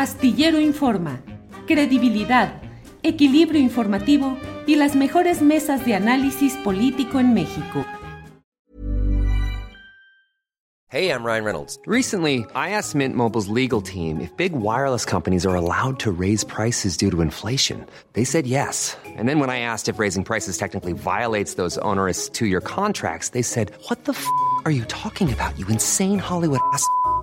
Astillero Informa, credibilidad, equilibrio informativo y las mejores mesas de análisis político en México. Hey, I'm Ryan Reynolds. Recently, I asked Mint Mobile's legal team if big wireless companies are allowed to raise prices due to inflation. They said yes. And then when I asked if raising prices technically violates those onerous two-year contracts, they said, "What the f*** are you talking about? You insane Hollywood ass."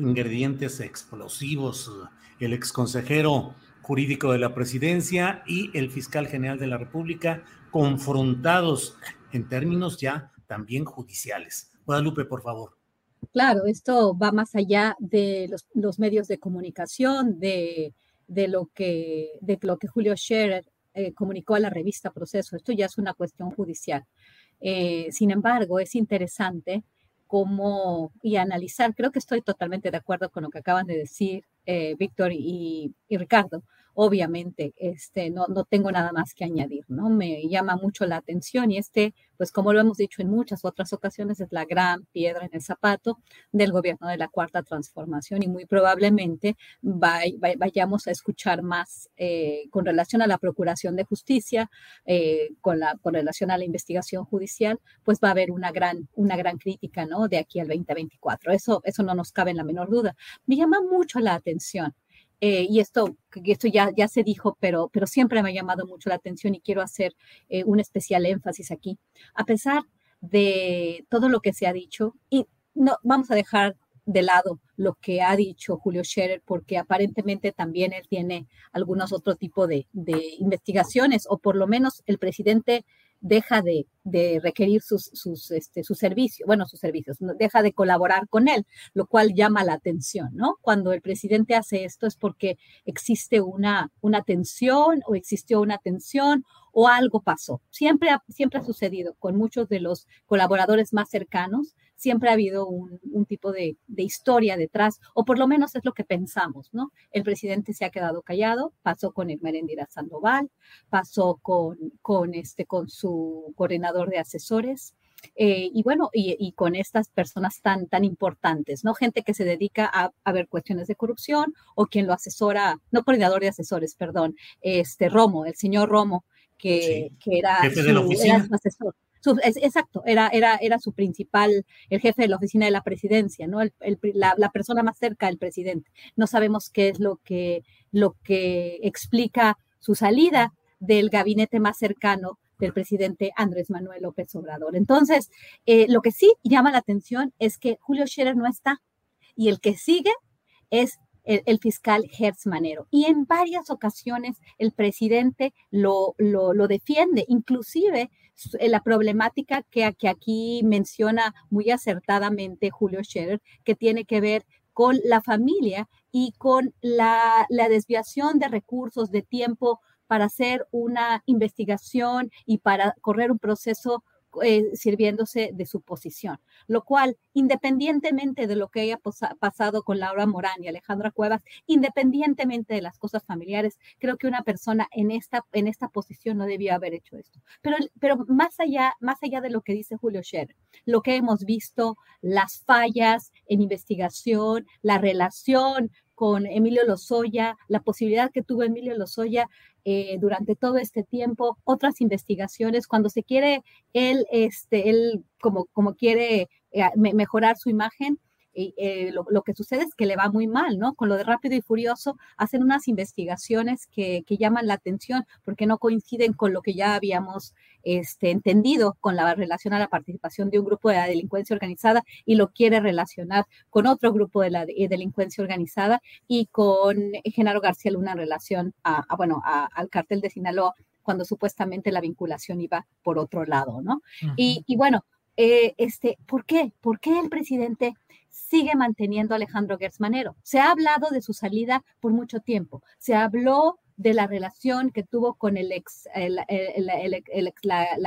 ingredientes explosivos. El exconsejero jurídico de la presidencia y el fiscal general de la República confrontados en términos ya también judiciales. Guadalupe, por favor. Claro, esto va más allá de los, medios de comunicación, de, lo que, de lo que Julio Scherer eh, comunicó a la revista Proceso. Esto ya es una cuestión judicial. Eh, sin embargo, es interesante cómo y analizar, creo que estoy totalmente de acuerdo con lo que acaban de decir eh, Víctor y, Ricardo, obviamente, este, no, no tengo nada más que añadir, ¿no? Me llama mucho la atención y este, pues como lo hemos dicho en muchas otras ocasiones, es la gran piedra en el zapato del gobierno de la Cuarta Transformación y muy probablemente vayamos a escuchar más eh, con relación a la Procuración de Justicia, eh, con, la, con relación a la investigación judicial, pues va a haber una gran, una gran crítica, ¿no? De aquí al 2024. Eso, eso no nos cabe en la menor duda. Me llama mucho la atención eh, y esto, esto ya, ya se dijo, pero, pero siempre me ha llamado mucho la atención y quiero hacer eh, un especial énfasis aquí. A pesar de todo lo que se ha dicho, y no vamos a dejar de lado lo que ha dicho Julio Scherer, porque aparentemente también él tiene algunos otro tipo de, de investigaciones, o por lo menos el presidente deja de, requerir sus, sus, este, servicios, bueno, sus servicios, deja de colaborar con él, lo cual llama la atención, ¿no? Cuando el presidente hace esto es porque existe una, una tensión o existió una tensión o algo pasó. Siempre siempre ha sucedido con muchos de los colaboradores más cercanos siempre ha habido un, tipo de, historia detrás, o por lo menos es lo que pensamos, ¿no? El presidente se ha quedado callado, pasó con el Merendira Sandoval, pasó con, con, este, con su coordinador de asesores, eh, y bueno, y, con estas personas tan, tan importantes, ¿no? Gente que se dedica a, ver cuestiones de corrupción o quien lo asesora, no coordinador de asesores, perdón, este Romo, el señor Romo, que, era, era su asesor exacto, era, era, era su principal, el jefe de la oficina de la presidencia, ¿no? la, persona más cerca del presidente. No sabemos qué es lo que, lo que explica su salida del gabinete más cercano del presidente Andrés Manuel López Obrador. Entonces, eh, lo que sí llama la atención es que Julio Scherer no está y el que sigue es el, fiscal Hertz Manero. Y en varias ocasiones el presidente lo, lo, lo defiende, inclusive eh, la problemática que, que aquí menciona muy acertadamente Julio Scherer, que tiene que ver con la familia y con la, la desviación de recursos, de tiempo para hacer una investigación y para correr un proceso eh, sirviéndose de su posición, lo cual, independientemente de lo que haya pasado con Laura Morán y Alejandra Cuevas, independientemente de las cosas familiares, creo que una persona en esta, en esta posición no debía haber hecho esto. Pero, pero más, allá, más allá de lo que dice Julio Scherer, lo que hemos visto, las fallas en investigación, la relación con Emilio Lozoya, la posibilidad que tuvo Emilio Lozoya eh, durante todo este tiempo, otras investigaciones, cuando se quiere él, este, él como, como quiere eh, mejorar su imagen, y, eh, lo, que sucede es que le va muy mal, ¿no? Con lo de Rápido y Furioso hacen unas investigaciones que, llaman la atención porque no coinciden con lo que ya habíamos este, entendido con la relación a la participación de un grupo de la delincuencia organizada y lo quiere relacionar con otro grupo de la delincuencia organizada y con Genaro García Luna en relación a, bueno, al cartel de Sinaloa cuando supuestamente la vinculación iba por otro lado, ¿no? y, y, bueno, eh, este, ¿por qué? ¿Por qué el presidente sigue manteniendo a Alejandro Gersmanero? Se ha hablado de su salida por mucho tiempo. Se habló de la relación que tuvo con el ex, la,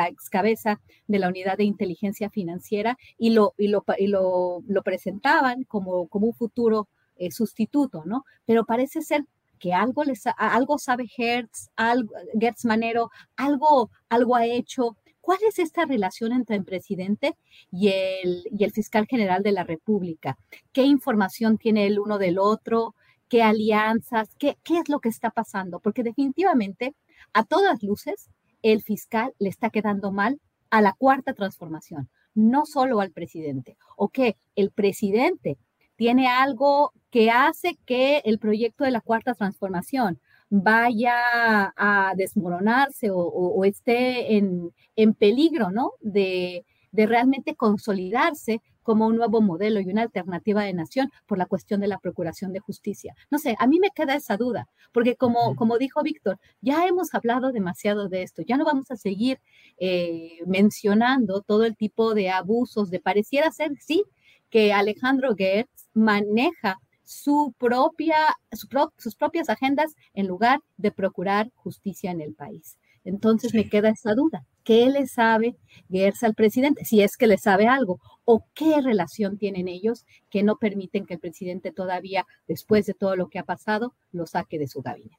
ex cabeza de la unidad de inteligencia financiera y lo, y lo, y lo, presentaban como, como un futuro eh, sustituto, ¿no? Pero parece ser que algo, les, algo sabe Hertz, algo, Gertz Manero, algo, algo ha hecho ¿Cuál es esta relación entre el presidente y el, fiscal general de la República? ¿Qué información tiene el uno del otro? ¿Qué alianzas? ¿Qué, qué es lo que está pasando? Porque definitivamente, a todas luces, el fiscal le está quedando mal a la cuarta transformación, no solo al presidente. ¿O que el presidente tiene algo que hace que el proyecto de la cuarta transformación vaya a desmoronarse o, esté en, peligro, ¿no? De, realmente consolidarse como un nuevo modelo y una alternativa de nación por la cuestión de la procuración de justicia. No sé, a mí me queda esa duda, porque como, como dijo Víctor, ya hemos hablado demasiado de esto, ya no vamos a seguir eh, mencionando todo el tipo de abusos, de pareciera ser, sí, que Alejandro Gertz maneja su propia, sus propias agendas en lugar de procurar justicia en el país. Entonces me queda esa duda. ¿Qué le sabe Gertz al presidente? Si es que le sabe algo. ¿O qué relación tienen ellos que no permiten que el presidente todavía, después de todo lo que ha pasado, lo saque de su gabinete?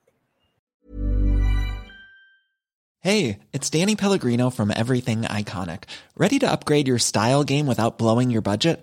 Hey, it's Danny Pellegrino from Everything Iconic. ¿Ready to upgrade your style game without blowing your budget?